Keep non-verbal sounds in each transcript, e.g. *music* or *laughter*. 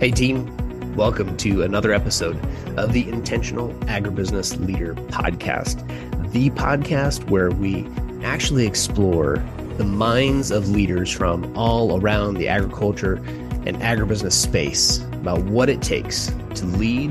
Hey, team. Welcome to another episode of the Intentional Agribusiness Leader Podcast, the podcast where we actually explore the minds of leaders from all around the agriculture and agribusiness space about what it takes to lead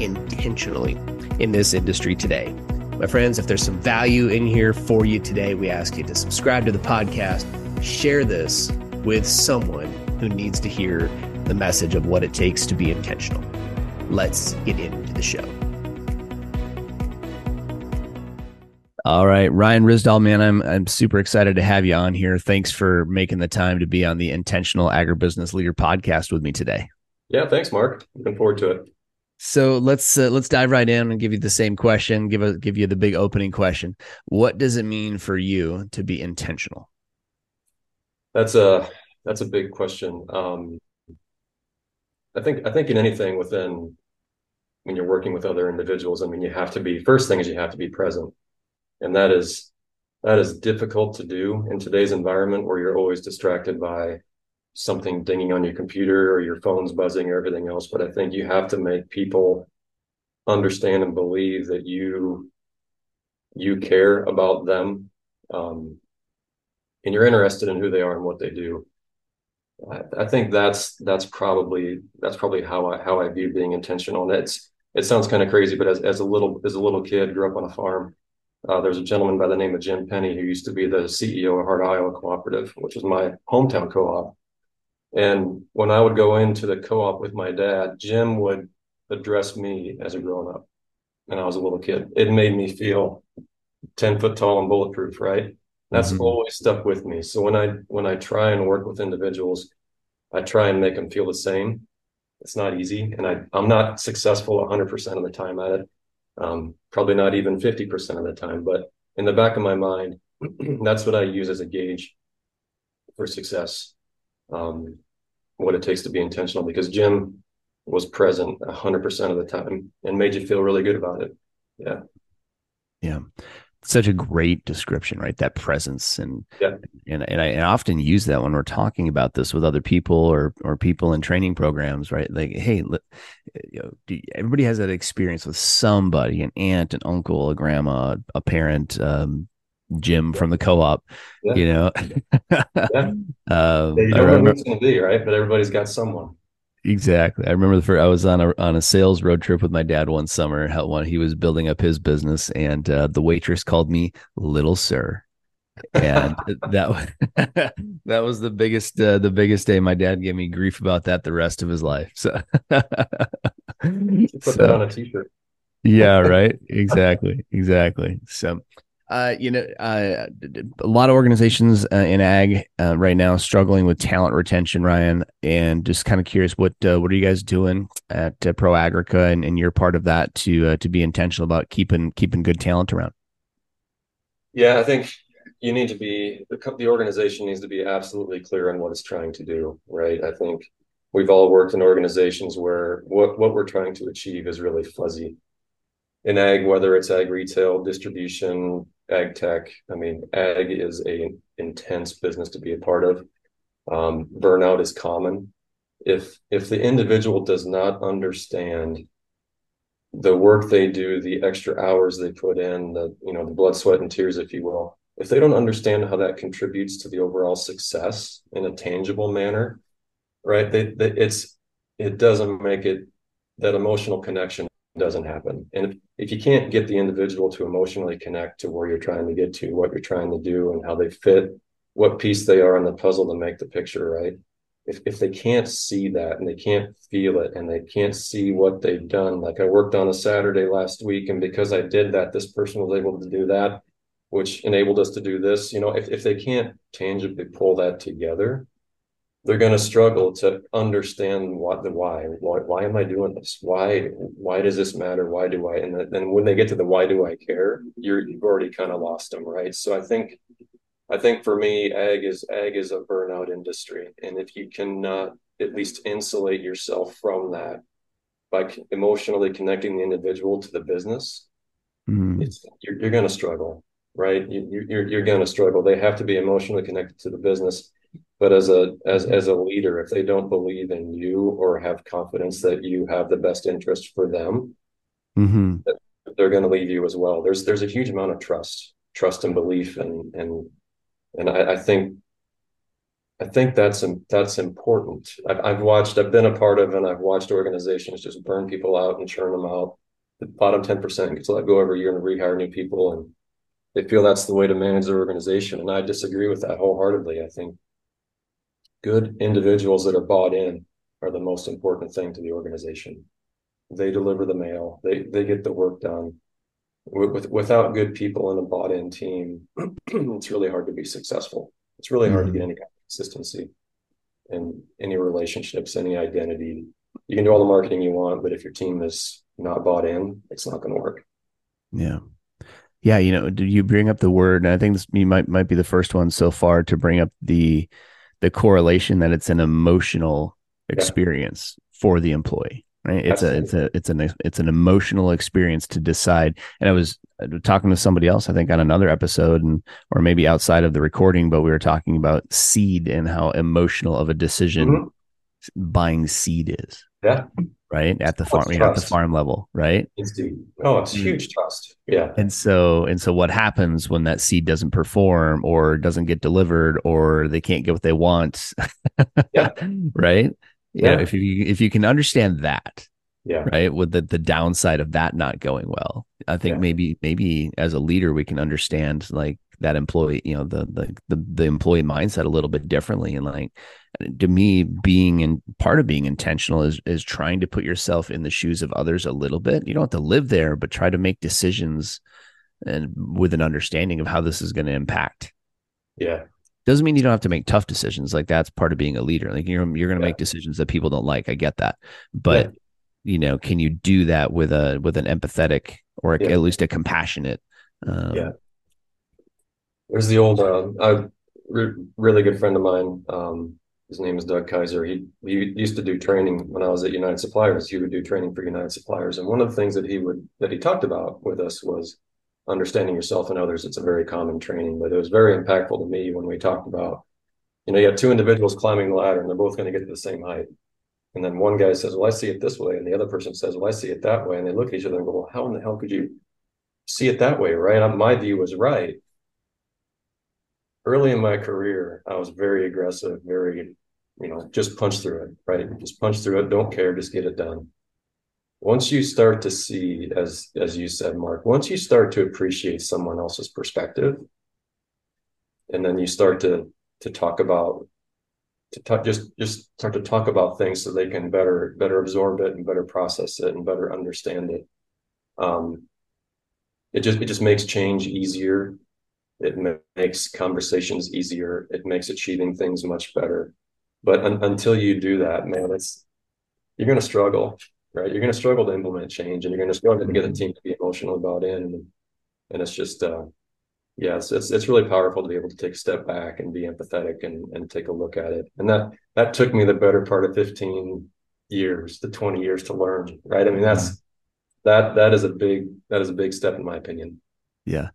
intentionally in this industry today. My friends, if there's some value in here for you today, we ask you to subscribe to the podcast, share this with someone who needs to hear the message of what it takes to be intentional. Let's get into the show. All right, Ryan Risdal, man, I'm I'm super excited to have you on here. Thanks for making the time to be on the Intentional Agribusiness Leader podcast with me today. Yeah, thanks, Mark. Looking forward to it. So let's uh, let's dive right in and give you the same question. Give a give you the big opening question. What does it mean for you to be intentional? That's a that's a big question. Um, I think I think in anything within when you're working with other individuals, I mean, you have to be first thing is you have to be present, and that is that is difficult to do in today's environment where you're always distracted by something dinging on your computer or your phone's buzzing or everything else. But I think you have to make people understand and believe that you you care about them um, and you're interested in who they are and what they do I, think that's that's probably that's probably how I how I view being intentional. And it's it sounds kind of crazy, but as, as a little as a little kid, grew up on a farm. Uh, there's a gentleman by the name of Jim Penny who used to be the CEO of Heart Iowa Cooperative, which is my hometown co-op. And when I would go into the co-op with my dad, Jim would address me as a grown up, and I was a little kid. It made me feel ten foot tall and bulletproof, right? That's mm-hmm. always stuck with me. So when I when I try and work with individuals, I try and make them feel the same. It's not easy, and I I'm not successful 100% of the time at it. Um, probably not even 50% of the time, but in the back of my mind, *clears throat* that's what I use as a gauge for success. Um, what it takes to be intentional because Jim was present 100% of the time and made you feel really good about it. Yeah. Yeah such a great description, right? That presence and yeah. and and I, and I, often use that when we're talking about this with other people or or people in training programs, right? Like, hey, you know, you, everybody has that experience with somebody, an aunt, an uncle, a grandma, a parent, um, Jim from the co-op, yeah. you know. yeah. *laughs* um, don't know who it's going to be, right? But everybody's got someone. Exactly. I remember the first, I was on a on a sales road trip with my dad one summer. How one he was building up his business, and uh, the waitress called me "Little Sir," and *laughs* that *laughs* that was the biggest uh, the biggest day. My dad gave me grief about that the rest of his life. So put *laughs* so, that on a t-shirt. yeah. Right. Exactly. Exactly. So uh, you know, uh, a lot of organizations uh, in ag uh, right now struggling with talent retention, Ryan, and just kind of curious what uh, what are you guys doing at uh, ProAgrica, and, and you're part of that to to be intentional about keeping keeping good talent around. Yeah, I think you need to be the, the organization needs to be absolutely clear on what it's trying to do, right? I think we've all worked in organizations where what what we're trying to achieve is really fuzzy in ag, whether it's ag retail, distribution, ag tech. I mean, ag is a intense business to be a part of. Um, burnout is common. If if the individual does not understand the work they do, the extra hours they put in, the you know the blood, sweat, and tears, if you will, if they don't understand how that contributes to the overall success in a tangible manner, right? They, they it's it doesn't make it that emotional connection doesn't happen. And if, if you can't get the individual to emotionally connect to where you're trying to get to, what you're trying to do, and how they fit, what piece they are in the puzzle to make the picture right. If, if they can't see that and they can't feel it and they can't see what they've done, like I worked on a Saturday last week, and because I did that, this person was able to do that, which enabled us to do this. You know, if, if they can't tangibly pull that together, they're going to struggle to understand what the why. why. Why am I doing this? Why why does this matter? Why do I? And then when they get to the why do I care, you're you've already kind of lost them, right? So I think I think for me, ag is ag is a burnout industry, and if you cannot at least insulate yourself from that by emotionally connecting the individual to the business, mm-hmm. you're, you're going to struggle, right? You, you're you're going to struggle. They have to be emotionally connected to the business but as a as as a leader if they don't believe in you or have confidence that you have the best interest for them mm-hmm. they're going to leave you as well there's there's a huge amount of trust trust and belief and and and I, I think I think that's that's important. I've, I've watched, I've been a part of, and I've watched organizations just burn people out and churn them out. The bottom ten percent gets let go every year and rehire new people, and they feel that's the way to manage their organization. And I disagree with that wholeheartedly. I think good individuals that are bought in are the most important thing to the organization. They deliver the mail. They they get the work done. With, with without good people in a bought in team, *clears throat* it's really hard to be successful. It's really hard mm-hmm. to get any kind of consistency in any relationships, any identity. You can do all the marketing you want, but if your team is not bought in, it's not going to work. Yeah. Yeah, you know, did you bring up the word? And I think this you might might be the first one so far to bring up the the correlation that it's an emotional experience yeah. for the employee right it's Absolutely. a it's a it's an it's an emotional experience to decide and i was uh, talking to somebody else i think on another episode and or maybe outside of the recording but we were talking about seed and how emotional of a decision mm-hmm. buying seed is yeah right at the farm at the farm level right? Oh it's mm. huge trust. Yeah. And so and so what happens when that seed doesn't perform or doesn't get delivered or they can't get what they want? Yeah. *laughs* Right? Yeah you know, if you if you can understand that yeah. right with the the downside of that not going well i think yeah. maybe maybe as a leader we can understand like that employee you know the, the the the employee mindset a little bit differently and like to me being in part of being intentional is is trying to put yourself in the shoes of others a little bit you don't have to live there but try to make decisions and with an understanding of how this is going to impact yeah doesn't mean you don't have to make tough decisions like that's part of being a leader like you're you're going to yeah. make decisions that people don't like i get that but yeah. you know can you do that with a with an empathetic or yeah. at least a compassionate um, yeah there's the old uh, a re- really good friend of mine um, his name is Doug Kaiser. He he used to do training when I was at United Suppliers. He would do training for United Suppliers, and one of the things that he would that he talked about with us was understanding yourself and others. It's a very common training, but it was very impactful to me when we talked about, you know, you have two individuals climbing the ladder, and they're both going to get to the same height. And then one guy says, "Well, I see it this way," and the other person says, "Well, I see it that way." And they look at each other and go, "Well, how in the hell could you see it that way?" Right? My view was right. Early in my career, I was very aggressive, very you know, just punch through it, right? Just punch through it. Don't care. Just get it done. Once you start to see, as as you said, Mark, once you start to appreciate someone else's perspective, and then you start to to talk about to talk just just start to talk about things so they can better better absorb it and better process it and better understand it. Um, it just it just makes change easier. It makes conversations easier. It makes achieving things much better but un- until you do that, man, it's you're going to struggle, right? You're going to struggle to implement change, and you're going to struggle to get the team to be emotional about it. And, and it's just, uh, yeah, it's, it's, it's really powerful to be able to take a step back and be empathetic and and take a look at it. And that that took me the better part of 15 years to 20 years to learn, right? I mean, that's that that is a big that is a big step in my opinion. Yeah.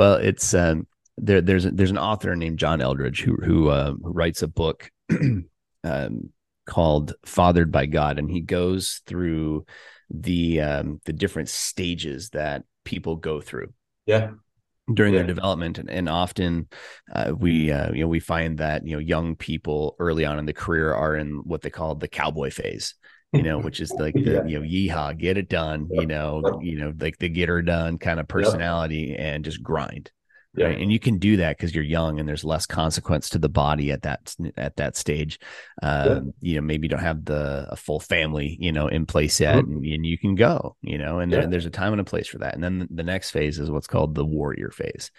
Well, it's um there there's there's an author named John Eldredge who who, uh, who writes a book *clears throat* um, called Fathered by God, and he goes through the um, the different stages that people go through. Yeah. During yeah. their development, and, and often uh, we uh, you know we find that you know young people early on in the career are in what they call the cowboy phase, you know, which is like the yeah. you know yeehaw, get it done, you know, you know, like the get her done kind of personality, and just grind. Yeah. Right? And you can do that because you're young and there's less consequence to the body at that at that stage. Um, yeah. You know, maybe you don't have the a full family, you know, in place yet, mm-hmm. and, and, you can go, you know, and there, there's a time and a place for that. And then the next phase is what's called the warrior phase.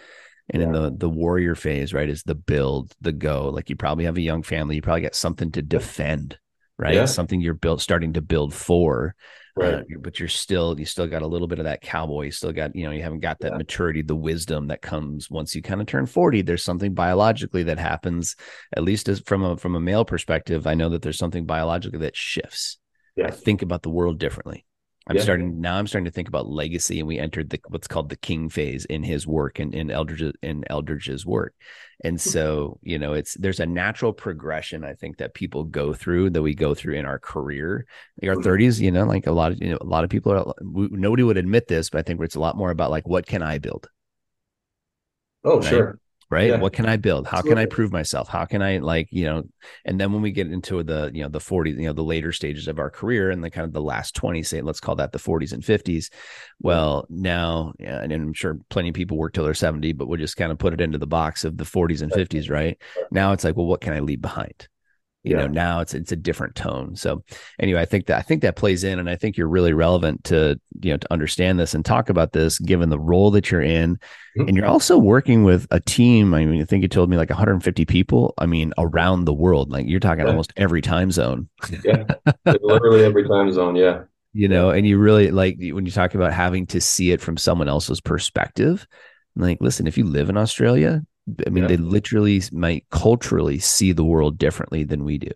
And in the the warrior phase, right, is the build, the go. Like you probably have a young family, you probably got something to defend, right? Something you're built starting to build for right uh, but you're still you still got a little bit of that cowboy you still got you know you haven't got that yeah. maturity the wisdom that comes once you kind of turn 40 there's something biologically that happens at least as from a from a male perspective i know that there's something biologically that shifts yeah. i think about the world differently I'm yeah. starting now. I'm starting to think about legacy, and we entered the what's called the king phase in his work and in Eldredge in Eldredge's work. And hmm. so, you know, it's there's a natural progression I think that people go through that we go through in our career, like our 30s. Hmm. You know, like a lot of you know a lot of people are nobody would admit this, but I think it's a lot more about like what can I build. Oh, right? sure right? Yeah. what can i build? How can i prove myself? How can i like you know and then when we get into the you know the 40 you know the later stages of our career and the kind of the last 20 say let's call that the 40s and 50s well now yeah, and i'm sure plenty of people work till they're 70 but we'll just kind of put it into the box of the 40s and 50s right. Now it's like well what can i leave behind you yeah. know now it's it's a different tone so anyway i think that i think that plays in and i think you're really relevant to you know to understand this and talk about this given the role that you're in mm-hmm. and you're also working with a team i mean i think you told me like 150 people i mean around the world like you're talking yeah. almost every time zone yeah literally every time zone yeah *laughs* you know and you really like when you talk about having to see it from someone else's perspective like listen if you live in australia I mean, yeah. they literally might culturally see the world differently than we do.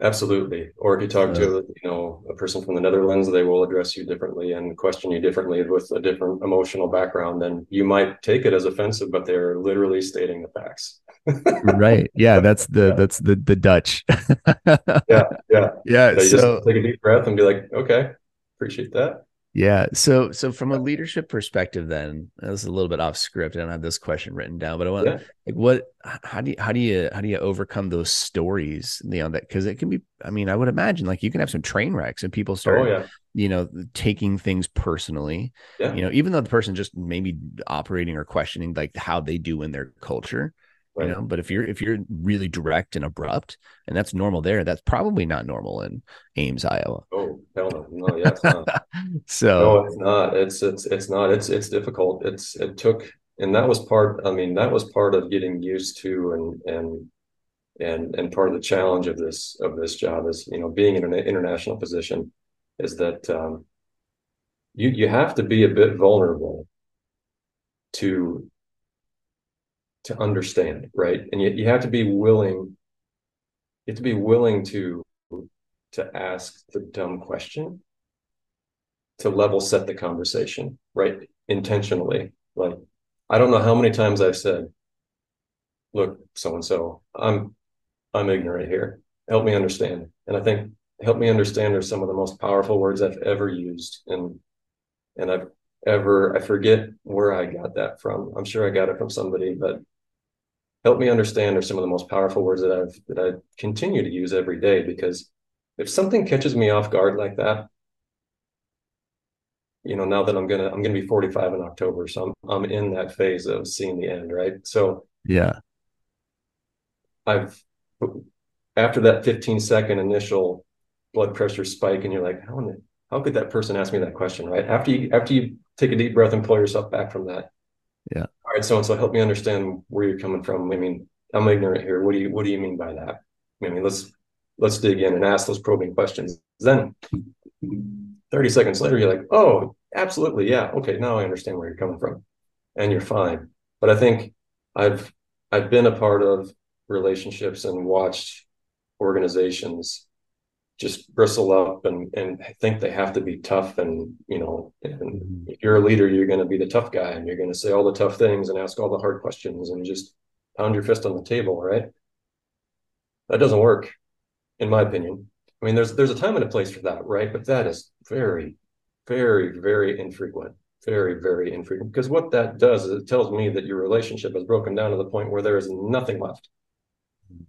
Absolutely. Or if you talk to you know a person from the Netherlands, they will address you differently and question you differently with a different emotional background. Then you might take it as offensive, but they're literally stating the facts. *laughs* right. Yeah. That's the yeah. that's the the Dutch. *laughs* yeah. Yeah. Yeah. They so take a deep breath and be like, okay, appreciate that. Yeah. So so from a leadership perspective, then this is a little bit off script. I don't have this question written down, but I want yeah. like what how do you how do you how do you overcome those stories? You know, that because it can be I mean, I would imagine like you can have some train wrecks and people oh, start oh, yeah. you know, taking things personally. Yeah. You know, even though the person just maybe operating or questioning like how they do in their culture. Right. You know, but if you're if you're really direct and abrupt, and that's normal there, that's probably not normal in Ames, Iowa. Oh hell no, no, yeah, it's not. *laughs* so no, it's not. It's it's it's not. It's it's difficult. It's it took, and that was part. I mean, that was part of getting used to and and and and part of the challenge of this of this job is you know being in an international position is that um, you you have to be a bit vulnerable to to understand, right? And you, you have to be willing, you have to be willing to to ask the dumb question, to level set the conversation, right? Intentionally. Like, I don't know how many times I've said, look, so and so, I'm I'm ignorant here. Help me understand. And I think help me understand are some of the most powerful words I've ever used. And and I've ever I forget where I got that from. I'm sure I got it from somebody, but help me understand are some of the most powerful words that I've that I continue to use every day because if something catches me off guard like that, you know, now that I'm gonna I'm gonna be 45 in October, so I'm I'm in that phase of seeing the end, right? So yeah, I've after that 15 second initial blood pressure spike, and you're like, how how could that person ask me that question, right? After you after you take a deep breath and pull yourself back from that, yeah. All right, so and so, help me understand where you're coming from. I mean, I'm ignorant here. What do you What do you mean by that? I mean, let's let's dig in and ask those probing questions. Then, 30 seconds later, you're like, oh, absolutely, yeah, okay, now I understand where you're coming from, and you're fine. But I think I've I've been a part of relationships and watched organizations just bristle up and and think they have to be tough and you know and mm-hmm. if you're a leader you're going to be the tough guy and you're going to say all the tough things and ask all the hard questions and just pound your fist on the table right? That doesn't work in my opinion. I mean there's there's a time and a place for that right? But that is very very very infrequent very very infrequent. Because what that does is it tells me that your relationship has broken down to the point where there is nothing left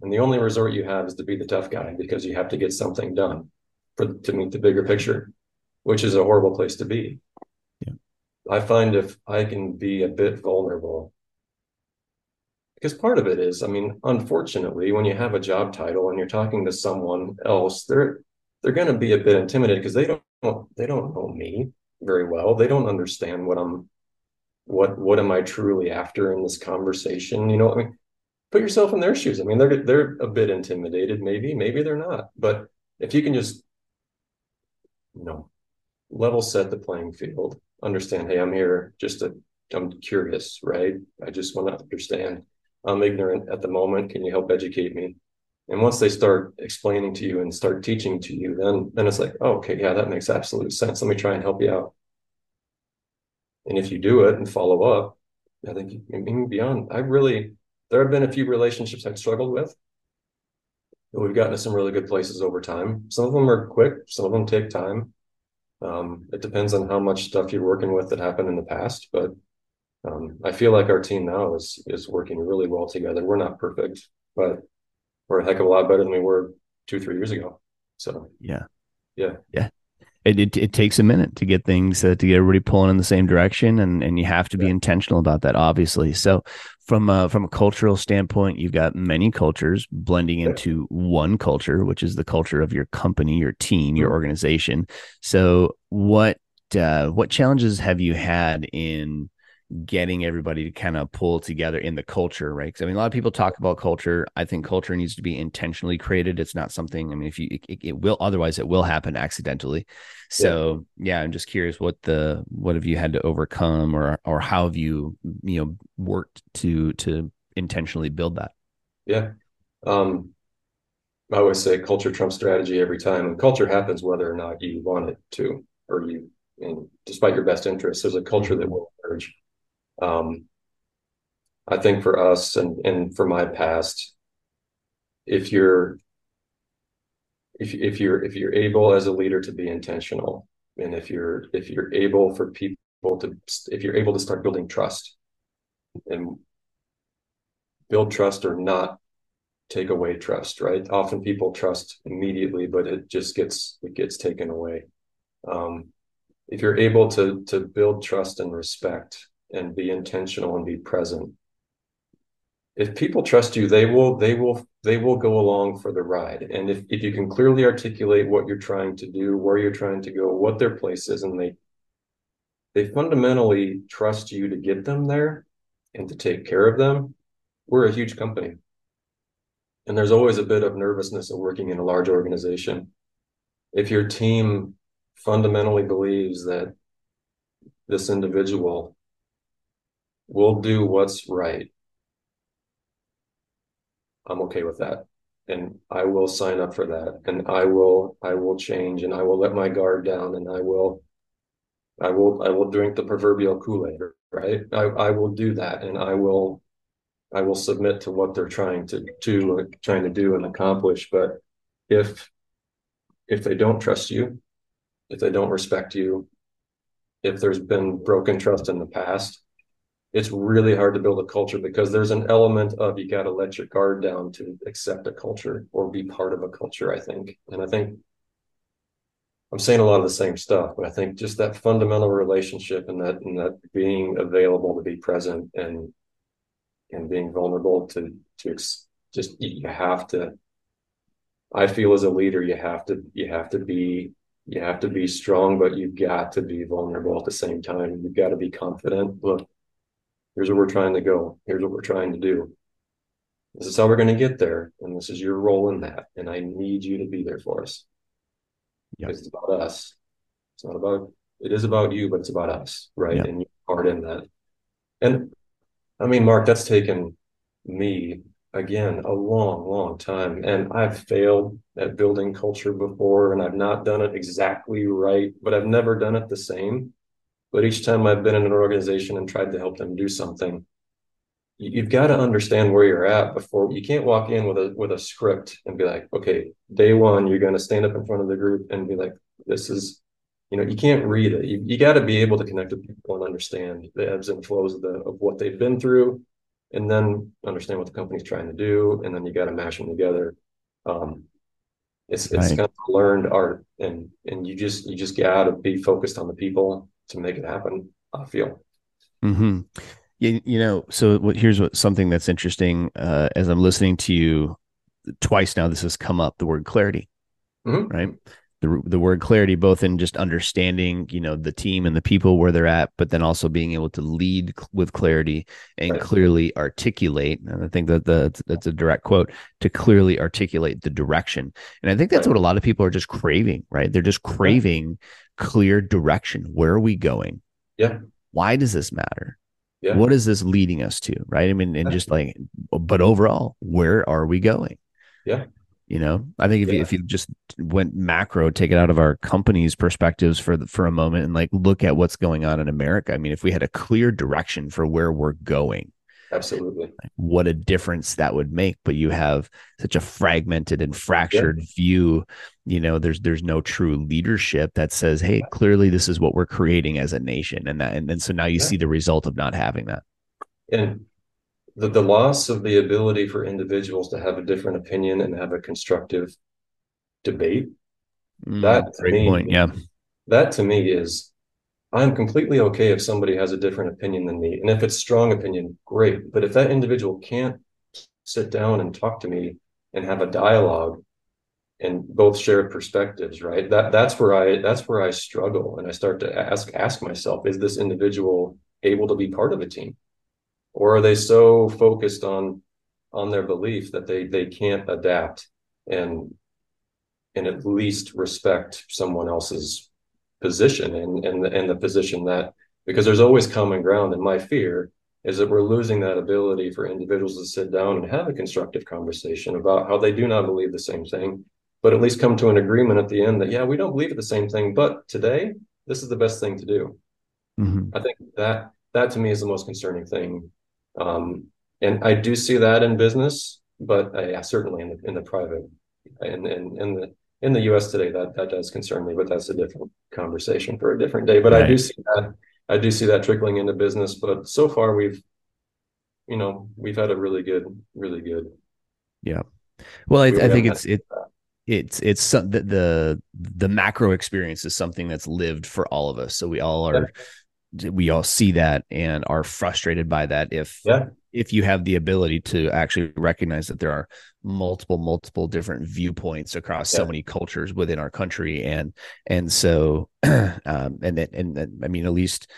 and the only resort you have is to be the tough guy because you have to get something done for to meet the bigger picture, which is a horrible place to be. Yeah. I find if I can be a bit vulnerable, because part of it is, I mean, unfortunately, when you have a job title and you're talking to someone else, they're they're going to be a bit intimidated because they don't they don't know me very well. They don't understand what I'm what what am I truly after in this conversation. You know, I mean, put yourself in their shoes. I mean, they're they're a bit intimidated, maybe, maybe they're not. But if you can just, you know, level set the playing field, understand, hey, I'm here just to, I'm curious, right? I just want to understand. I'm ignorant at the moment. Can you help educate me? And once they start explaining to you and start teaching to you, then then it's like, oh, okay, yeah, that makes absolute sense. Let me try and help you out. And if you do it and follow up, I think beyond, I really there have been a few relationships I've struggled with. But we've gotten to some really good places over time. Some of them are quick, some of them take time. Um, it depends on how much stuff you're working with that happened in the past, but um, I feel like our team now is is working really well together. We're not perfect, but we're a heck of a lot better than we were two, three years ago. So yeah, yeah, yeah. It, it, it takes a minute to get things uh, to get everybody pulling in the same direction, and and you have to be yeah. intentional about that, obviously. So from a, from a cultural standpoint, you've got many cultures blending into one culture, which is the culture of your company, your team, your mm-hmm. organization. So what uh, what challenges have you had in getting everybody to kind of pull together in the culture, right? Because I mean, a lot of people talk about culture. I think culture needs to be intentionally created. It's not something. I mean, if you it, it will, otherwise it will happen accidentally. So yeah. yeah, I'm just curious what the what have you had to overcome, or or how have you you know worked to to intentionally build that? Yeah, um, I always say culture trumps strategy every time, and culture happens whether or not you want it to, or you. And despite your best interests, there's a culture that mm-hmm. will emerge um, I think for us and and for my past, if you're if if you're if you're able as a leader to be intentional, and if you're if you're able for people to if you're able to start building trust and build trust or not take away trust right? Often people trust immediately but it just gets it gets taken away. Um, if you're able to to build trust and respect and be intentional and be present. If people trust you they will they will they will go along for the ride. And if, if you can clearly articulate what you're trying to do where you're trying to go what their place is and they they fundamentally trust you to get them there and to take care of them we're a huge company. And there's always a bit of nervousness of working in a large organization. If your team fundamentally believes that this individual we'll do what's right. I'm okay with that. And I will sign up for that. And I will, I will change and I will let my guard down and I will, I will, I will drink the proverbial Kool-Aid, right? I, I will do that and I will, I will submit to what they're trying to to trying to do and accomplish. But if if they don't trust you, if they don't respect you, if there's been broken trust in the past, it's really hard to build a culture because there's an element of you got to let your guard down to accept a culture or be part of a culture i think. And i think i'm saying a lot of the same stuff but i think just that fundamental relationship and that and that being available to be present and and being vulnerable to to ex- just you have to i feel as a leader you have to you have to be you have to be strong but you've got to be vulnerable at the same time. You've got to be confident. Look here's where we're trying to go. Here's what we're trying to do. This is how we're going to get there. And this is your role in that. And I need you to be there for us. Yep. Because it's about us. It's not about, it is about you, but it's about us. Right. Yep. And you're part in that. And I mean, Mark, that's taken me again a long, long time. And I've failed at building culture before and I've not done it exactly right, but I've never done it the same. But each time I've been in an organization and tried to help them do something, you've got to understand where you're at before you can't walk in with a with a script and be like, okay, day one, you're going to stand up in front of the group and be like, this is, you know, you can't read it. You, you got to be able to connect with people and understand the ebbs and flows of the of what they've been through, and then understand what the company's trying to do, and then you got to mash them together. Um, it's it's right. kind of learned art, and and you just you just got to be focused on the people to make it happen. I feel. Hmm. You, you know. So what, here's what something that's interesting. Uh, as I'm listening to you, twice now this has come up. The word clarity. Mm-hmm. Right. The, the word clarity, both in just understanding, you know, the team and the people where they're at, but then also being able to lead with clarity and right. clearly articulate. And I think that the, that's a direct quote to clearly articulate the direction. And I think that's right. what a lot of people are just craving, right? They're just craving clear direction. Where are we going? Yeah. Why does this matter? Yeah. What is this leading us to? Right. I mean, and just like, but overall, where are we going? Yeah. You know, I think if yeah. you, if you just went macro, take it out of our company's perspectives for the, for a moment, and like look at what's going on in America. I mean, if we had a clear direction for where we're going, absolutely, like what a difference that would make. But you have such a fragmented and fractured yeah. view. You know, there's there's no true leadership that says, "Hey, clearly this is what we're creating as a nation," and that and, and so now you yeah. see the result of not having that. And the, the loss of the ability for individuals to have a different opinion and have a constructive debate mm, that great me, point yeah that to me is i'm completely okay if somebody has a different opinion than me and if it's strong opinion great but if that individual can't sit down and talk to me and have a dialogue and both share perspectives right? That that's where i that's where i struggle and i start to ask ask myself is this individual able to be part of a team? Or are they so focused on on their belief that they they can't adapt and and at least respect someone else's position and and the, and the position that because there's always common ground and my fear is that we're losing that ability for individuals to sit down and have a constructive conversation about how they do not believe the same thing but at least come to an agreement at the end that yeah we don't believe it the same thing but today this is the best thing to do mm-hmm. i think that that to me is the most concerning thing um, and I do see that in business, but uh, yeah, certainly in the in the private and in, in, in, the in the U.S. today, that that does concern me. But that's a different conversation for a different day. But right. I do see that I do see that trickling into business. But so far, we've you know we've had a really good, really good. Yeah. Well, I, I think it's it. It's it's some, the, the the macro experience is something that's lived for all of us. So we all are. Yeah we all see that and are frustrated by that if yeah. if you have the ability to actually recognize that there are multiple multiple different viewpoints across yeah. so many cultures within our country and and so *clears throat* um and that and that, i mean at least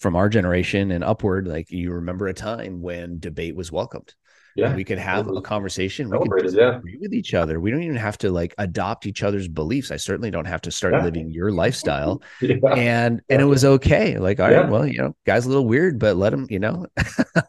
from our generation and upward like you remember a time when debate was welcomed yeah we could have a conversation we could yeah. agree with each other we don't even have to like adopt each other's beliefs i certainly don't have to start yeah. living your lifestyle *laughs* yeah. and and it was okay like all right well you know guy's a little weird but let him you know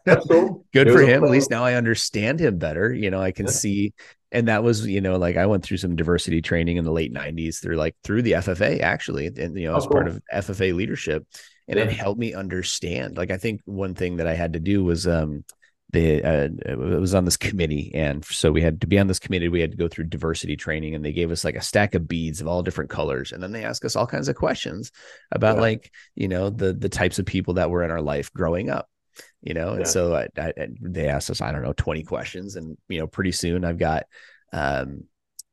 That's *laughs* cool. good for him at least now i understand him better you know i can see and that was you know like i went through some diversity training in the late 90s through like through the ffa actually and you know oh, as cool. part of ffa leadership and it helped me understand like i think one thing that i had to do was um they uh, it was on this committee and so we had to be on this committee we had to go through diversity training and they gave us like a stack of beads of all different colors and then they asked us all kinds of questions about yeah. like you know the the types of people that were in our life growing up you know and yeah. so I, I, they asked us i don't know 20 questions and you know pretty soon i've got um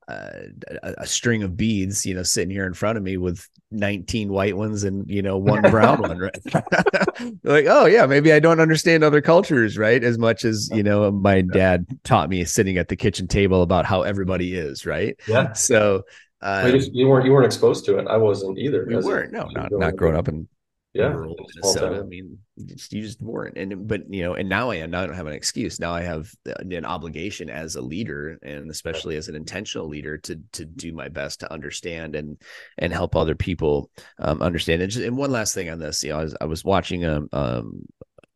a, a, string of beads, you know, sitting here in front of me with 19 white ones and, you know, one *laughs* brown one, right? *laughs* like, oh, yeah, maybe I don't understand other cultures, right? As much as, you know, my dad taught me sitting at the kitchen table about how everybody is, right? Yeah. So, um, you, just, you, weren't you weren't exposed to it. I wasn't either. We weren't. No, not not growing up in yeah, Minnesota. I mean, you just, you just weren't. And but you know, and now I am. Now I don't have an excuse. Now I have an obligation as a leader, and especially as an intentional leader, to to do my best to understand and and help other people um, understand. And, just, and one last thing on this, you know, I was, I was watching a um, um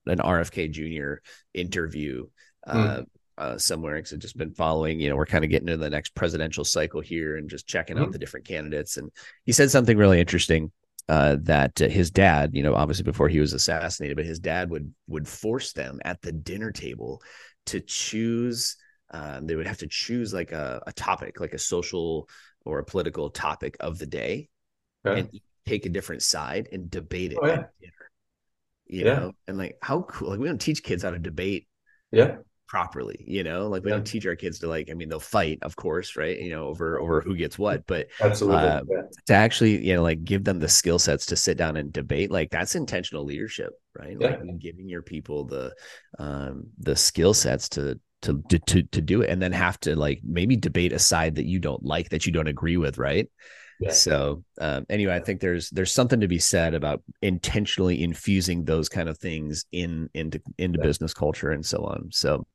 an RFK Jr. interview. Uh, mm. Uh, somewhere because I've just been following. You know, we're kind of getting into the next presidential cycle here and just checking mm-hmm. out the different candidates. And he said something really interesting uh, that uh, his dad, you know, obviously before he was assassinated, but his dad would would force them at the dinner table to choose. Um, they would have to choose like a, a topic, like a social or a political topic of the day, okay. and take a different side and debate it oh, yeah. at dinner. You yeah. know, and like how cool! Like we don't teach kids how to debate. Yeah properly you know like we yeah. don't teach our kids to like i mean they'll fight of course right you know over over who gets what but absolutely uh, yeah. to actually you know like give them the skill sets to sit down and debate like that's intentional leadership right yeah. like giving your people the um the skill sets to to to to do it and then have to like maybe debate a side that you don't like that you don't agree with right so um, anyway, I think there's there's something to be said about intentionally infusing those kind of things in into into yeah. business culture and so on. So,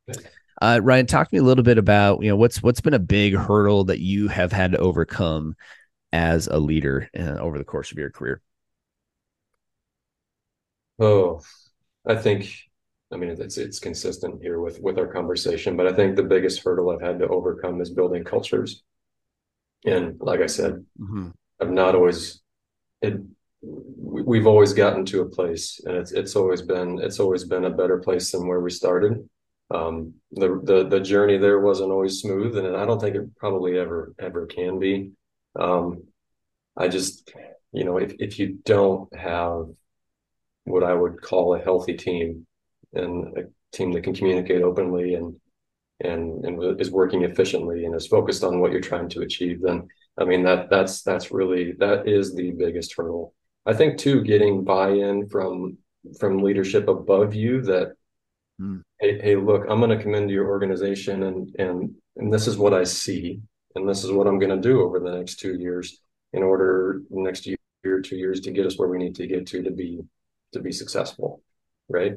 uh, Ryan, talk to me a little bit about you know what's what's been a big hurdle that you have had to overcome as a leader uh, over the course of your career. Oh, I think I mean, it's it's consistent here with with our conversation, but I think the biggest hurdle I've had to overcome is building cultures. And like I said, mm-hmm. I've not always it we've always gotten to a place and it's it's always been it's always been a better place than where we started um, the the the journey there wasn't always smooth and i don't think it probably ever ever can be um, i just you know if, if you don't have what i would call a healthy team and a team that can communicate openly and and and is working efficiently and is focused on what you're trying to achieve then i mean that that's that's really that is the biggest hurdle I think too, getting buy-in from from leadership above you that mm. hey, hey, look, I'm going to come into your organization and and and this is what I see, and this is what I'm going to do over the next two years in order next year two years to get us where we need to get to to be to be successful, right?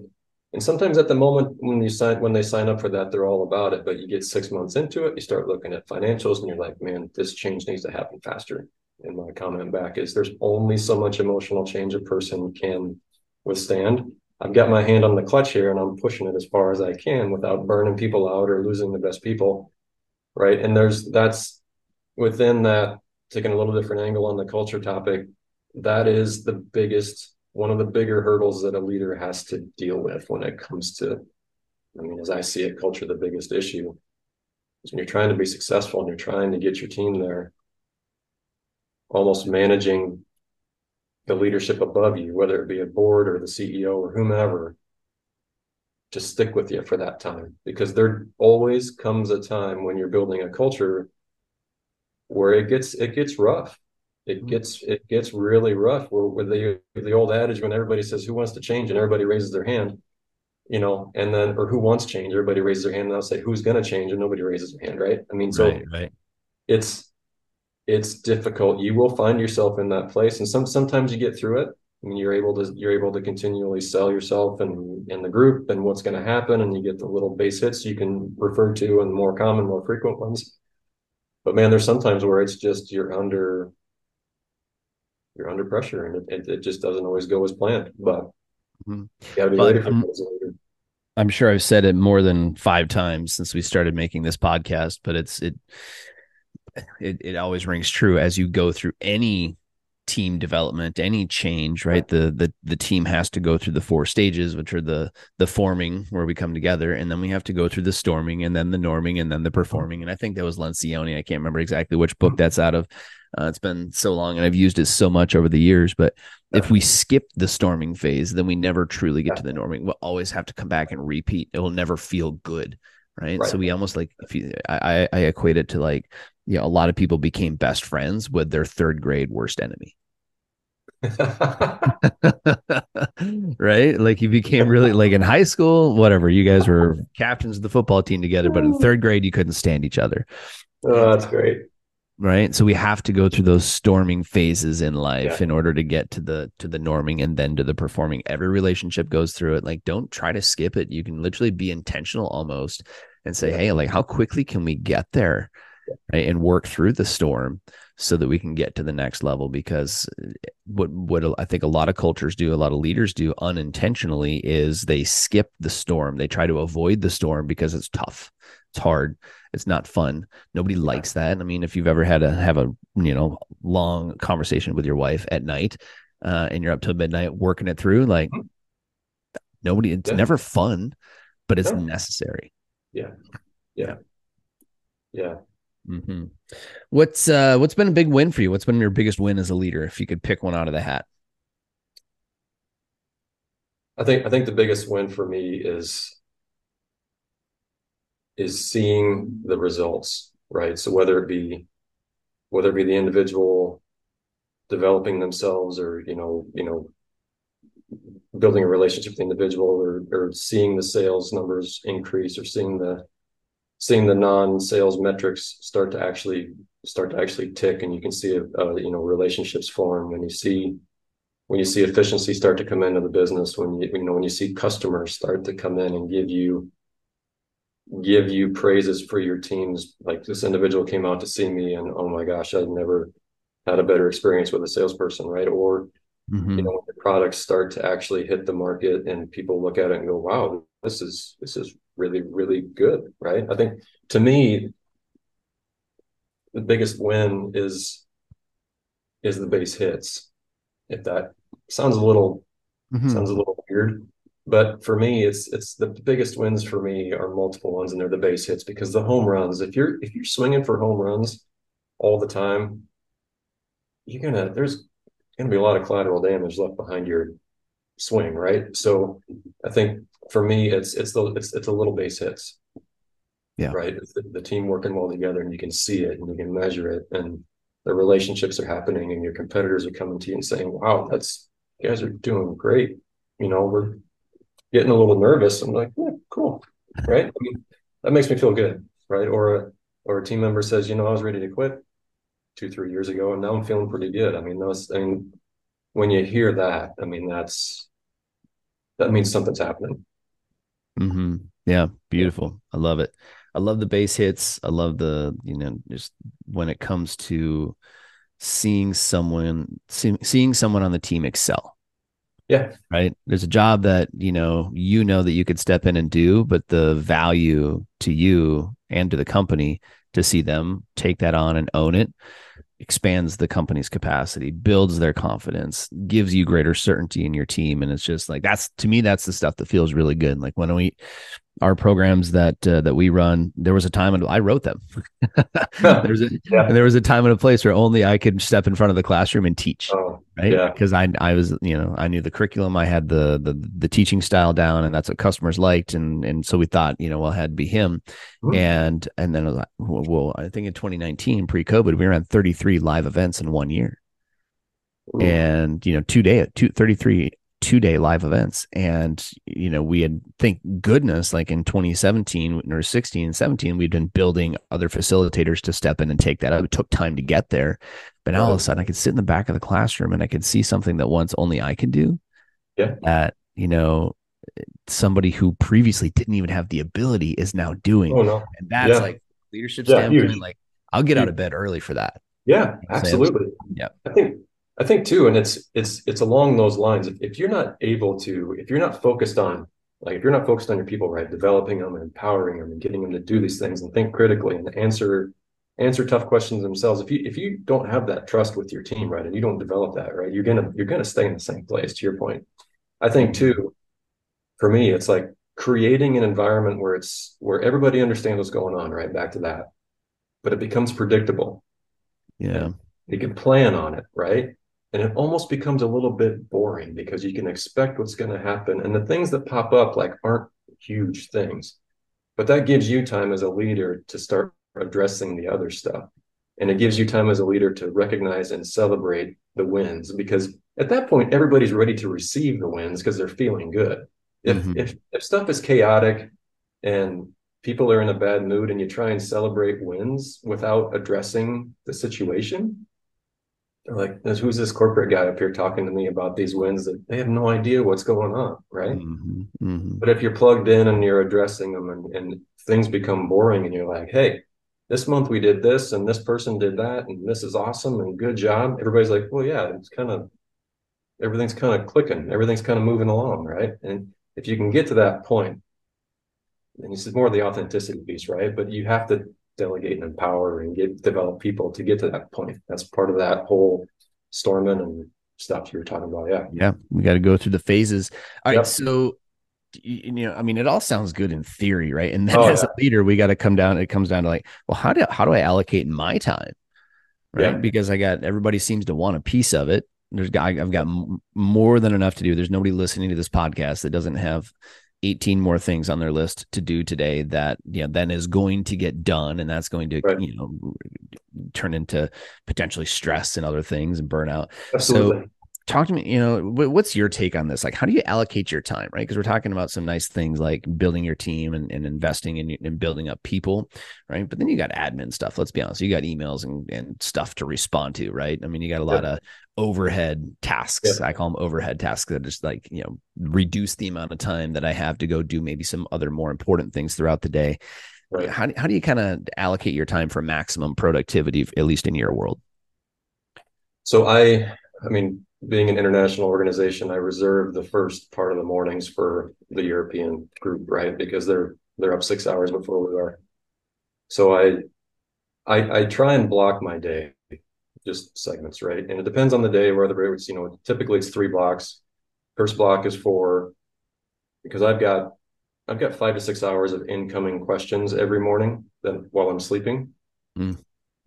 And sometimes at the moment when you sign when they sign up for that, they're all about it. But you get six months into it, you start looking at financials, and you're like, man, this change needs to happen faster and my comment back is there's only so much emotional change a person can withstand. I've got my hand on the clutch here and I'm pushing it as far as I can without burning people out or losing the best people. Right. And there's that's within that, taking a little different angle on the culture topic, that is the biggest, one of the bigger hurdles that a leader has to deal with when it comes to, I mean, as I see it, culture, the biggest issue is when you're trying to be successful and you're trying to get your team there almost managing the leadership above you, whether it be a board or the CEO or whomever, to stick with you for that time. Because there always comes a time when you're building a culture where it gets it gets rough. It mm-hmm. gets it gets really rough. With the the old adage when everybody says who wants to change and everybody raises their hand, you know, and then or who wants change, everybody raises their hand and I'll say who's gonna change and nobody raises their hand, right? I mean, so right, right. it's it's difficult. You will find yourself in that place, and some sometimes you get through it. I mean, you're able to you're able to continually sell yourself and in the group and what's going to happen, and you get the little base hits you can refer to and more common, more frequent ones. But man, there's sometimes where it's just you're under you're under pressure, and it, it, just doesn't always go as planned. But mm-hmm. you got to be ready for it I'm sure I've said it more than five times since we started making this podcast, but it's it it, it always rings true as you go through any team development any change right the the the team has to go through the four stages which are the the forming where we come together and then we have to go through the storming and then the norming and then the performing and i think that was lencioni i can't remember exactly which book that's out of uh, it's been so long and i've used it so much over the years but if we skip the storming phase then we never truly get to the norming we'll always have to come back and repeat it will never feel good right, right. so we almost like if you i i equate it to like you know, a lot of people became best friends with their third grade worst enemy. *laughs* *laughs* right? Like you became really like in high school, whatever. You guys were *laughs* captains of the football team together, but in third grade, you couldn't stand each other. Oh, that's great. Right. So we have to go through those storming phases in life yeah. in order to get to the to the norming and then to the performing. Every relationship goes through it. Like don't try to skip it. You can literally be intentional almost and say, yeah. Hey, like how quickly can we get there? right, and work through the storm so that we can get to the next level because eh, what what I think a lot of cultures do a lot of leaders do unintentionally is they skip the storm they try to avoid the storm because it's tough it's hard it's not fun nobody likes that i mean if you've ever had to have a you know long conversation with your wife at night uh, and you're up till midnight working it through like mm-hmm. nobody it's yeah. never fun but it's necessary yeah yeah yeah Mm-hmm. What's uh what's been a big win for you? What's been your biggest win as a leader? If you could pick one out of the hat. I think I think the biggest win for me is is seeing the results, right? So whether it be whether it be the individual developing themselves or you know you know building a relationship with the individual or or seeing the sales numbers increase or seeing the seeing the non-sales metrics start to actually start to actually tick and you can see uh, you know relationships form when you see when you see efficiency start to come into the business when you you know when you see customers start to come in and give you give you praises for your teams like this individual came out to see me and oh my gosh i've never had a better experience with a salesperson right or mm-hmm. you know when the products start to actually hit the market and people look at it and go wow this is this is really really good, right? I think to me, the biggest win is is the base hits. If that sounds a little mm-hmm. sounds a little weird, but for me, it's it's the biggest wins for me are multiple ones, and they're the base hits because the home runs. If you're if you're swinging for home runs all the time, you're gonna there's gonna be a lot of collateral damage left behind your swing, right? So I think for me, it's it's the it's it's a little base hits. Yeah. Right. The, the team working well together, and you can see it, and you can measure it, and the relationships are happening, and your competitors are coming to you and saying, "Wow, that's you guys are doing great." You know, we're getting a little nervous. I'm like, yeah, cool, right? I mean, that makes me feel good, right? Or a or a team member says, you know, I was ready to quit two, three years ago, and now I'm feeling pretty good. I mean, those, I mean, when you hear that, I mean, that's that means something's happening. Mm-hmm. Yeah, beautiful. I love it. I love the base hits. I love the you know just when it comes to seeing someone see, seeing someone on the team excel. Yeah. Right. There's a job that, you know, you know that you could step in and do, but the value to you and to the company to see them take that on and own it expands the company's capacity, builds their confidence, gives you greater certainty in your team. And it's just like that's to me, that's the stuff that feels really good. Like when we our programs that uh, that we run, there was a time and I wrote them. *laughs* *laughs* There's a yeah. there was a time and a place where only I could step in front of the classroom and teach. Oh, right? Yeah. Because I I was, you know, I knew the curriculum, I had the the the teaching style down and that's what customers liked. And and so we thought, you know, well, it had to be him. Ooh. And and then I was like, well, well, I think in 2019, pre-COVID, we ran 33 live events in one year. Ooh. And you know, two day two 33 two day live events. And, you know, we had, thank goodness, like in 2017 or 16 and 17, we'd been building other facilitators to step in and take that up. It took time to get there. But now all of a sudden I could sit in the back of the classroom and I could see something that once only I could do. Yeah. That, you know, somebody who previously didn't even have the ability is now doing. Oh, no. And that's yeah. like leadership yeah, standpoint. Huge. Like I'll get huge. out of bed early for that. Yeah, absolutely. Yeah. I think I think too, and it's it's it's along those lines. If, if you're not able to, if you're not focused on, like if you're not focused on your people, right, developing them and empowering them and getting them to do these things and think critically and answer answer tough questions themselves. If you if you don't have that trust with your team, right, and you don't develop that, right, you're gonna you're gonna stay in the same place. To your point, I think too. For me, it's like creating an environment where it's where everybody understands what's going on. Right, back to that, but it becomes predictable. Yeah, you can plan on it, right? And it almost becomes a little bit boring because you can expect what's going to happen and the things that pop up like aren't huge things but that gives you time as a leader to start addressing the other stuff and it gives you time as a leader to recognize and celebrate the wins because at that point everybody's ready to receive the wins because they're feeling good if mm-hmm. if if stuff is chaotic and people are in a bad mood and you try and celebrate wins without addressing the situation like who's this corporate guy up here talking to me about these wins that they have no idea what's going on right? Mm-hmm, mm-hmm. but if you're plugged in and you're addressing them and, and things become boring and you're like hey this month we did this and this person did that and this is awesome and good job everybody's like well yeah it's kind of everything's kind of clicking. Everything's kind of moving along right? And if you can get to that point and this is more the authenticity piece right? But you have to delegate and empower and get develop people to get to that point. That's part of that whole storming and stuff you were talking about. Yeah. Yeah. We got to go through the phases. All yep. right. So you know, I mean, it all sounds good in theory, right? And then oh, as yeah. a leader, we got to come down. It comes down to like, well, how do how do I allocate my time, right? Yeah. Because I got everybody seems to want a piece of it. There's I've got more than enough to do. There's nobody listening to this podcast that doesn't have 18 more things on their list to do today that you know then is going to get done and that's going to right. you know turn into potentially stress and other things and burnout. Absolutely. so talk to me you know what's your take on this? Like how do you allocate your time right? Because we're talking about some nice things like building your team and, and investing in and building up people right? But then you got admin stuff let's be honest. You got emails and, and stuff to respond to right? I mean you got a lot of overhead tasks i call them overhead tasks that just like you know reduce the amount of time that i have to go do maybe some other more important things throughout the day right. how, how do you kind of allocate your time for maximum productivity at least in your world so i I mean, being an international organization, I reserve the first part of the mornings for the European group, right? Because they're they're up six hours before we are. So I I I try and block my day, just segments, right? And it depends on the day whether it's, you know, typically it's three blocks. First block is for because I've got I've got five to six hours of incoming questions every morning that while I'm sleeping. Mm.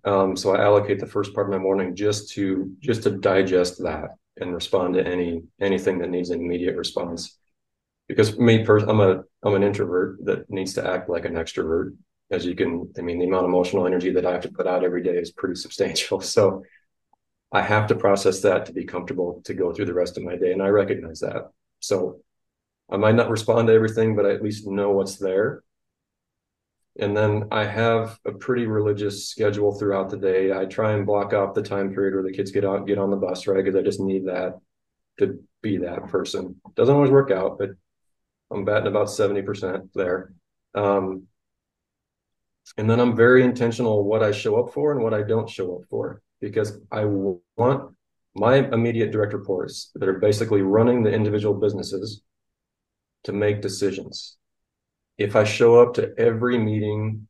Um, so I allocate the first part of my morning just to just to digest that and respond to any anything that needs an immediate response. Because me first, I'm a I'm an introvert that needs to act like an extrovert. As you can, I mean, the amount of emotional energy that I have to put out every day is pretty substantial. *laughs* So I have to process that to be comfortable to go through the rest of my day, and I recognize that. So I might not respond to everything, but I at least know what's there and then I have a pretty religious schedule throughout the day. I try and block off the time period where the kids get out, get on the bus, right? Because I just need that to be that person. Doesn't always work out, but I'm batting about 70% there. Um, and then I'm very intentional what I show up for and what I don't show up for because I want my immediate direct reports that are basically running the individual businesses to make decisions if I show up to every meeting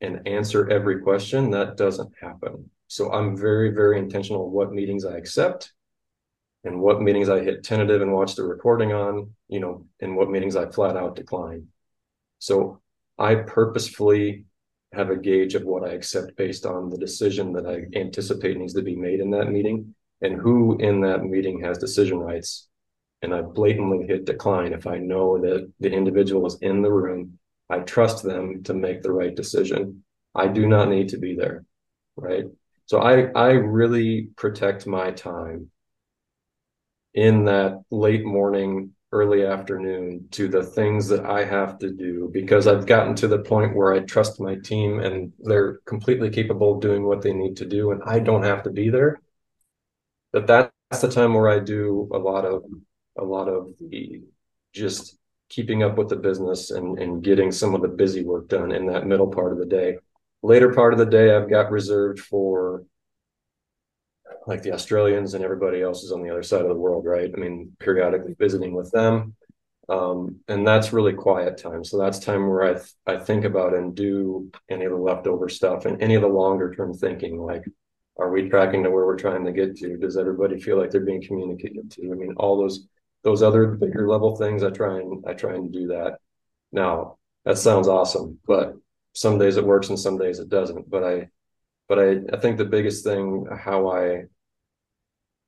and answer every question, that doesn't happen. So I'm very, very intentional what meetings I accept and what meetings I hit tentative and watch the recording on, you know, and what meetings I flat out decline. So I purposefully have a gauge of what I accept based on the decision that I anticipate needs to be made in that meeting and who in that meeting has decision rights and I blatantly hit decline if I know that the individual is in the room. I trust them to make the right decision. I do not need to be there. Right. So I, I really protect my time in that late morning, early afternoon to the things that I have to do because I've gotten to the point where I trust my team and they're completely capable of doing what they need to do and I don't have to be there. But that's the time where I do a lot of a lot of the just keeping up with the business and, and getting some of the busy work done in that middle part of the day. Later part of the day, I've got reserved for like the Australians and everybody else is on the other side of the world, right? I mean, periodically visiting with them. Um, and that's really quiet time. So that's time where I, th- I think about and do any of the leftover stuff and any of the longer term thinking, like, are we tracking to where we're trying to get to? Does everybody feel like they're being communicated to? I mean, all those those other bigger level things, I try and I try and do that. Now that sounds awesome, but some days it works and some days it doesn't. But I, but I, I think the biggest thing how I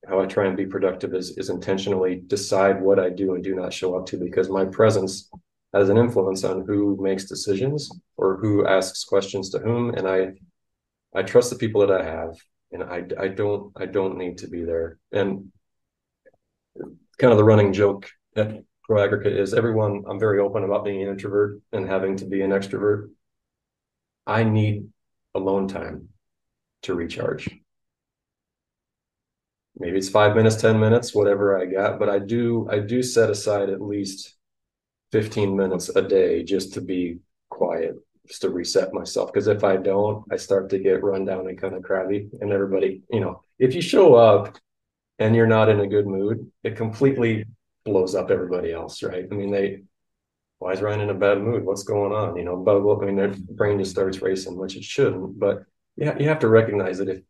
how I try and be productive is is intentionally decide what I do and do not show up to because my presence has an influence on who makes decisions or who asks questions to whom and I I trust the people that I have and I I don't I don't need to be there and kind of the running joke at ProAgrica is everyone, I'm very open about being an introvert and having to be an extrovert. I need alone time to recharge. Maybe it's five minutes, 10 minutes, whatever I got, but I do, I do set aside at least 15 minutes a day just to be quiet, just to reset myself. Because if I don't, I start to get run down and kind of crabby. And everybody, you know, if you show up and you're not in a good mood, it completely blows up everybody else, right? I mean, they, why is Ryan in a bad mood? What's going on? You know, but I mean, their brain just starts racing, which it shouldn't. But yeah, you have to recognize that if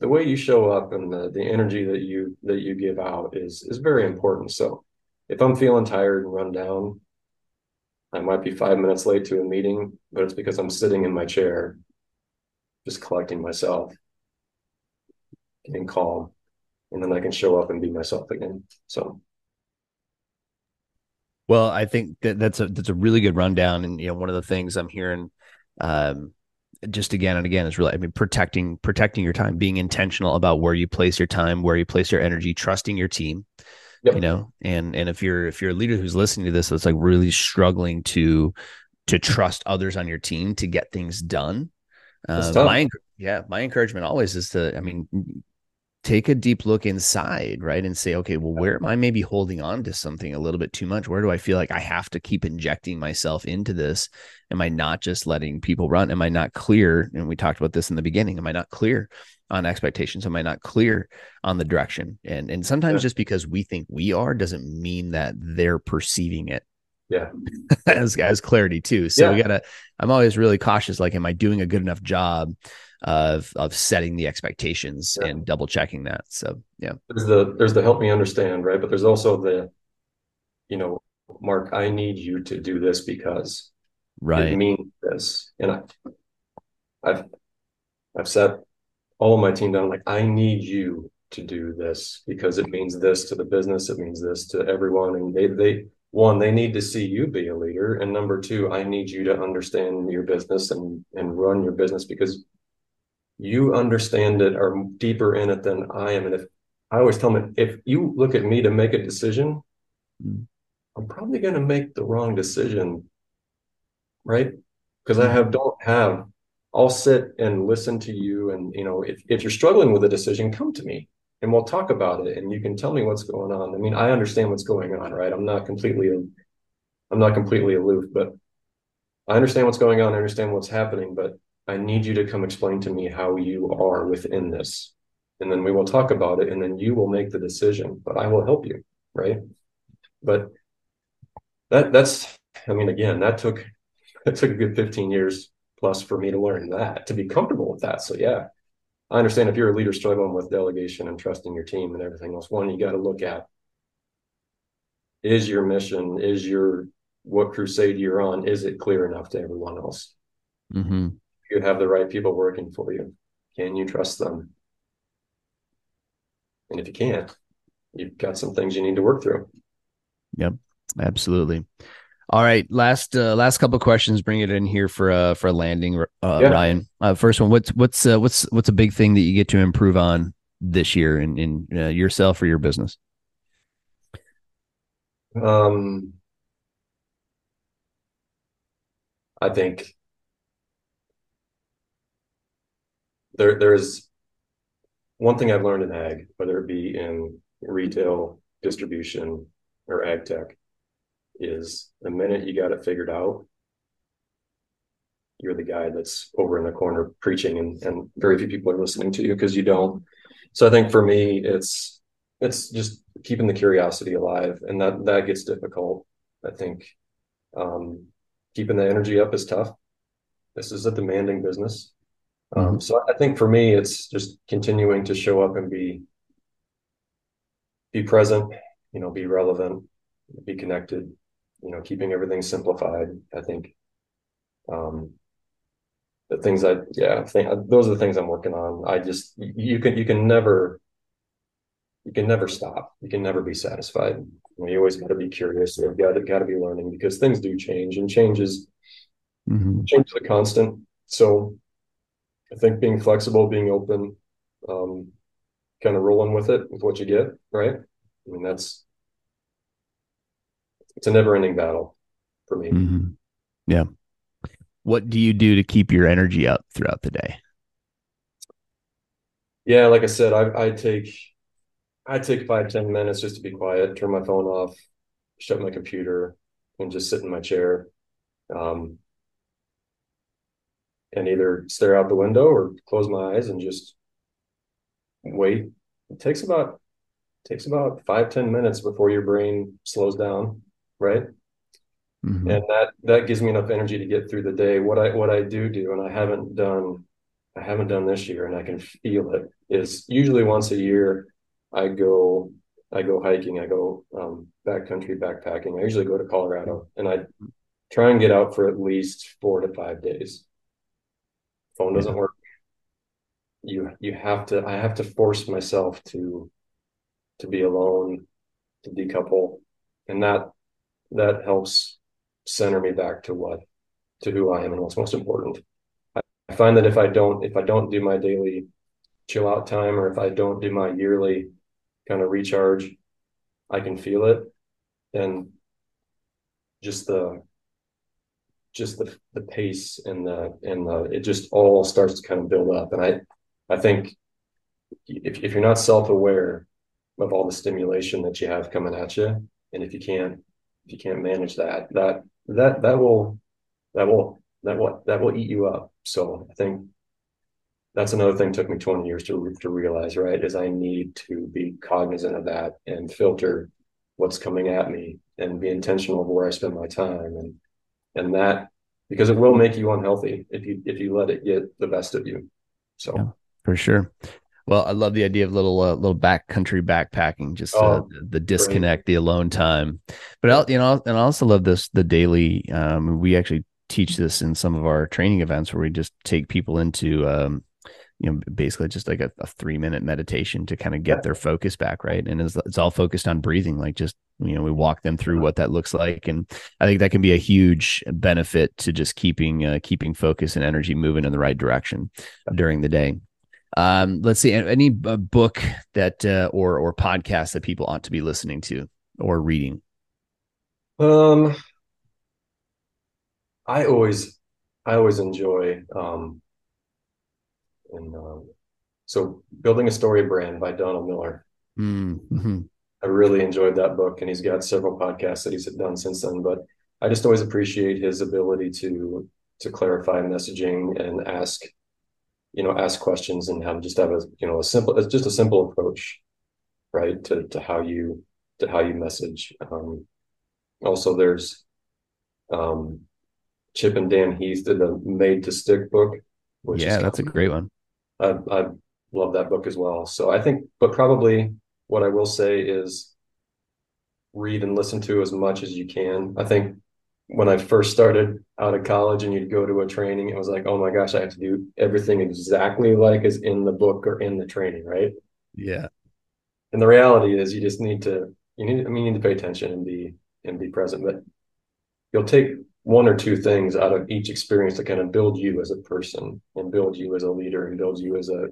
the way you show up and the, the energy that you that you give out is is very important. So if I'm feeling tired and run down, I might be five minutes late to a meeting, but it's because I'm sitting in my chair, just collecting myself, getting calm and then I can show up and be myself again. So. Well, I think that that's a that's a really good rundown, and you know one of the things I'm hearing, um, just again and again is really I mean protecting protecting your time, being intentional about where you place your time, where you place your energy, trusting your team, yep. you know, and and if you're if you're a leader who's listening to this, that's like really struggling to to trust others on your team to get things done. Uh, my yeah, my encouragement always is to I mean take a deep look inside, right? And say, okay, well, where am I maybe holding on to something a little bit too much? Where do I feel like I have to keep injecting myself into this? Am I not just letting people run? Am I not clear? And we talked about this in the beginning. Am I not clear on expectations am i not clear on the direction and and sometimes yeah. just because we think we are doesn't mean that they're perceiving it yeah. *laughs* As as clarity too. So yeah. we gotta i'm always really cautious like am i doing a good enough job of of setting the expectations yeah. and double checking that? So yeah. There's the there's the help me understand right? But there's also the you know mark i need you to do this because right. it means this. And i i've i've set all of my team down like i need you to do this because it means this to the business it means this to everyone. And they they one they need to see you be a leader and number two i need you to understand your business and and run your business because you understand it or deeper in it than i am. And if i always tell them if you look at me to make a decision mm. i'm probably going to make the wrong decision right? Because i have don't have i'll sit and listen to you and you know if, if you're struggling with a decision come to me and we'll talk about it and you can tell me what's going on. I mean i understand what's going on right? I'm not completely i'm not completely aloof but i understand what's going on i understand what's happening but i need you to come explain to me how you are within this. And then we will talk about it and then you will make the decision but i will help you right? But that that's i mean again that took that took a good 15 years plus for me to learn that to be comfortable with that. So yeah I understand if you're a leader struggling with delegation and trusting your team and everything else, one, you got to look at is your mission, is your what crusade you're on, is it clear enough to everyone else? Mm-hmm. You have the right people working for you. Can you trust them? And if you can't, you've got some things you need to work through. Yep, absolutely. All right, last uh, last couple questions. Bring it in here for uh for a landing, uh, yeah. Ryan. Uh, first one, what's what's uh, what's what's a big thing that you get to improve on this year in in uh, yourself or your business? Um, I think there there is one thing I've learned in ag, whether it be in retail, distribution, or ag tech, is the minute you got it figured out, you're the guy that's over in the corner preaching and, and very few people are listening to you because you don't. So I think for me, it's it's just keeping the curiosity alive and that that gets difficult. I think um, keeping the energy up is tough. This is a demanding business. Um, mm-hmm. so I think for me, it's just continuing to show up and be be present, you know, be relevant, be connected, you know, keeping everything simplified. I think um, the things I yeah, I think those are the things I'm working on. I just you can you can never you can never stop. You can never be satisfied. You, know, you always got to be curious. You've got to got to be learning because things do change and changes mm-hmm. change the constant. So I think being flexible, being open, um, kind of rolling with it with what you get, right? I mean that's it's a never ending battle for me. Mm-hmm. Yeah. What do you do to keep your energy up throughout the day? Yeah, like I said, I, I take I take five ten minutes just to be quiet, turn my phone off, shut my computer, and just sit in my chair, um, and either stare out the window or close my eyes and just wait. It takes about takes about five ten minutes before your brain slows down right? Mm-hmm. And that that gives me enough energy to get through the day. What I what I do do, and I haven't done, I haven't done this year, and I can feel it. Is usually once a year, I go I go hiking. I go um, backcountry backpacking. I usually go to Colorado, and I try and get out for at least four to five days. Phone doesn't work. You you have to. I have to force myself to to be alone, to decouple, and that that helps center me back to what to who I am and what's most important. I, find that if I don't if I don't do my daily chill out time or if I don't do my yearly kind of recharge, I can feel it and just the just the the pace and the and the it just all starts to kind of build up and I I think if if you're not self-aware of all the stimulation that you have coming at you and if you can't if you can't manage that, that that that will that will that will that will eat you up. So I think that's another thing took me 20 years to to realize, right? Is I need to be cognizant of that and filter what's coming at me and be intentional of where I spend my time and and that because it will make you unhealthy if you if you let it get the best of you. So yeah, for sure. Well, I love the idea of little uh, little backcountry backpacking, just uh, oh, the disconnect, great. the alone time. But I'll, you know, and I also love this the daily. Um, we actually teach this in some of our training events where we just take people into um, you know basically just like a, a three minute meditation to kind of get their focus back right and it's, it's all focused on breathing like just you know we walk them through what that looks like and i think that can be a huge benefit to just keeping uh, keeping focus and energy moving in the right direction during the day um let's see any uh, book that uh, or or podcast that people ought to be listening to or reading um i always i always enjoy um and um, so building a story brand by donald miller mm-hmm. i really enjoyed that book and he's got several podcasts that he's done since then but i just always appreciate his ability to to clarify messaging and ask you know ask questions and have just have a you know a simple it's just a simple approach right to to how you to how you message um also there's um chip and dan heath did the made to stick book which yeah that's a great one I, I love that book as well. So I think, but probably what I will say is read and listen to as much as you can. I think when I first started out of college and you'd go to a training, it was like, oh my gosh, I have to do everything exactly like is in the book or in the training, right? Yeah. And the reality is you just need to you need I mean you need to pay attention and be and be present. But you'll take one or two things out of each experience to kind of build you as a person and build you as a leader and build you as a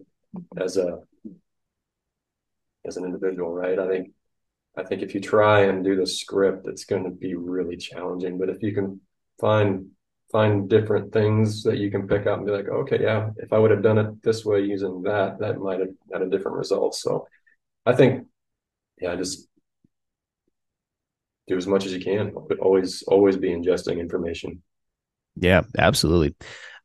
as a as an individual right i think i think if you try and do the script it's going to be really challenging but if you can find find different things that you can pick up and be like okay yeah if i would have done it this way using that that might have had a different result so i think yeah just do as much as you can, but always always be ingesting information. Yeah, absolutely.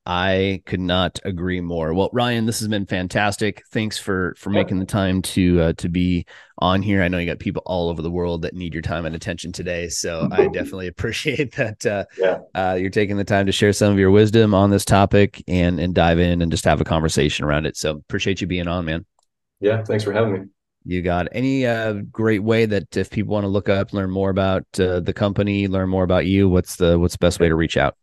I could not agree more. Well, Ryan, this has been fantastic. Thanks for for making the time to uh, to be on here. I know you got people all over the world that need your time and attention today, so I *laughs* definitely appreciate that. Uh, yeah, uh, you're taking the time to share some of your wisdom on this topic and and dive in and just have a conversation around it. So appreciate you being on, man. Yeah, thanks for having me. You got any uh, great way that if people want to look up, learn more about uh, the company, learn more about you, what's the what's the best way to reach out?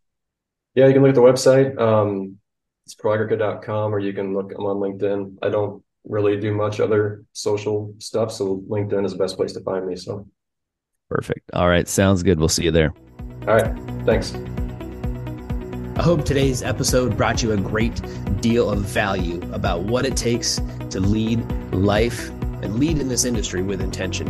Yeah, you can look at the website. Um, it's proagrica.com or you can look I'm on LinkedIn. I don't really do much other social stuff, so LinkedIn is the best place to find me. So perfect. All right, sounds good. We'll see you there. All right, thanks. I hope today's episode brought you a great deal of value about what it takes to lead life and lead in this industry with intention.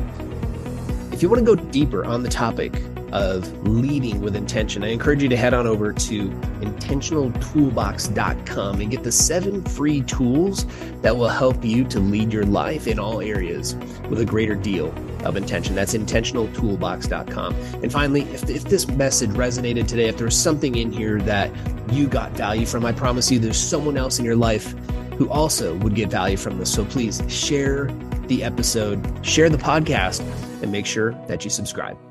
If you want to go deeper on the topic of leading with intention, I encourage you to head on over to intentionaltoolbox.com and get the seven free tools that will help you to lead your life in all areas with a greater deal of intention. That's intentionaltoolbox.com. And finally, if, if this message resonated today, if there's something in here that you got value from, I promise you there's someone else in your life who also would get value from this. So please share the episode, share the podcast, and make sure that you subscribe.